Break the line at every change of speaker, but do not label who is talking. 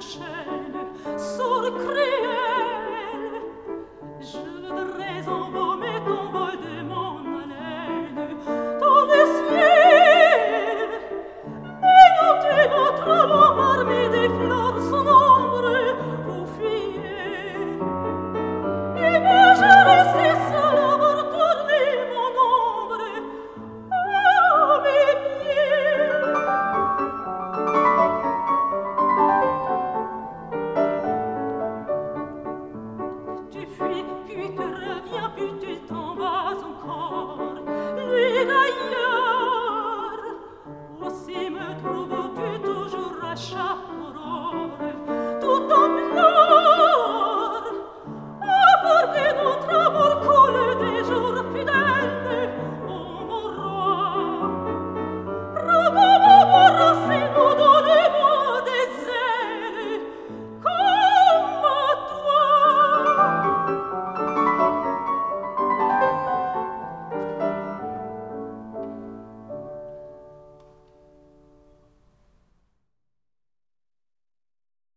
scene sur fuis, puis te reviens, puis tu t'en vas encore. Lui d'ailleurs, aussi me trouves-tu toujours à chaque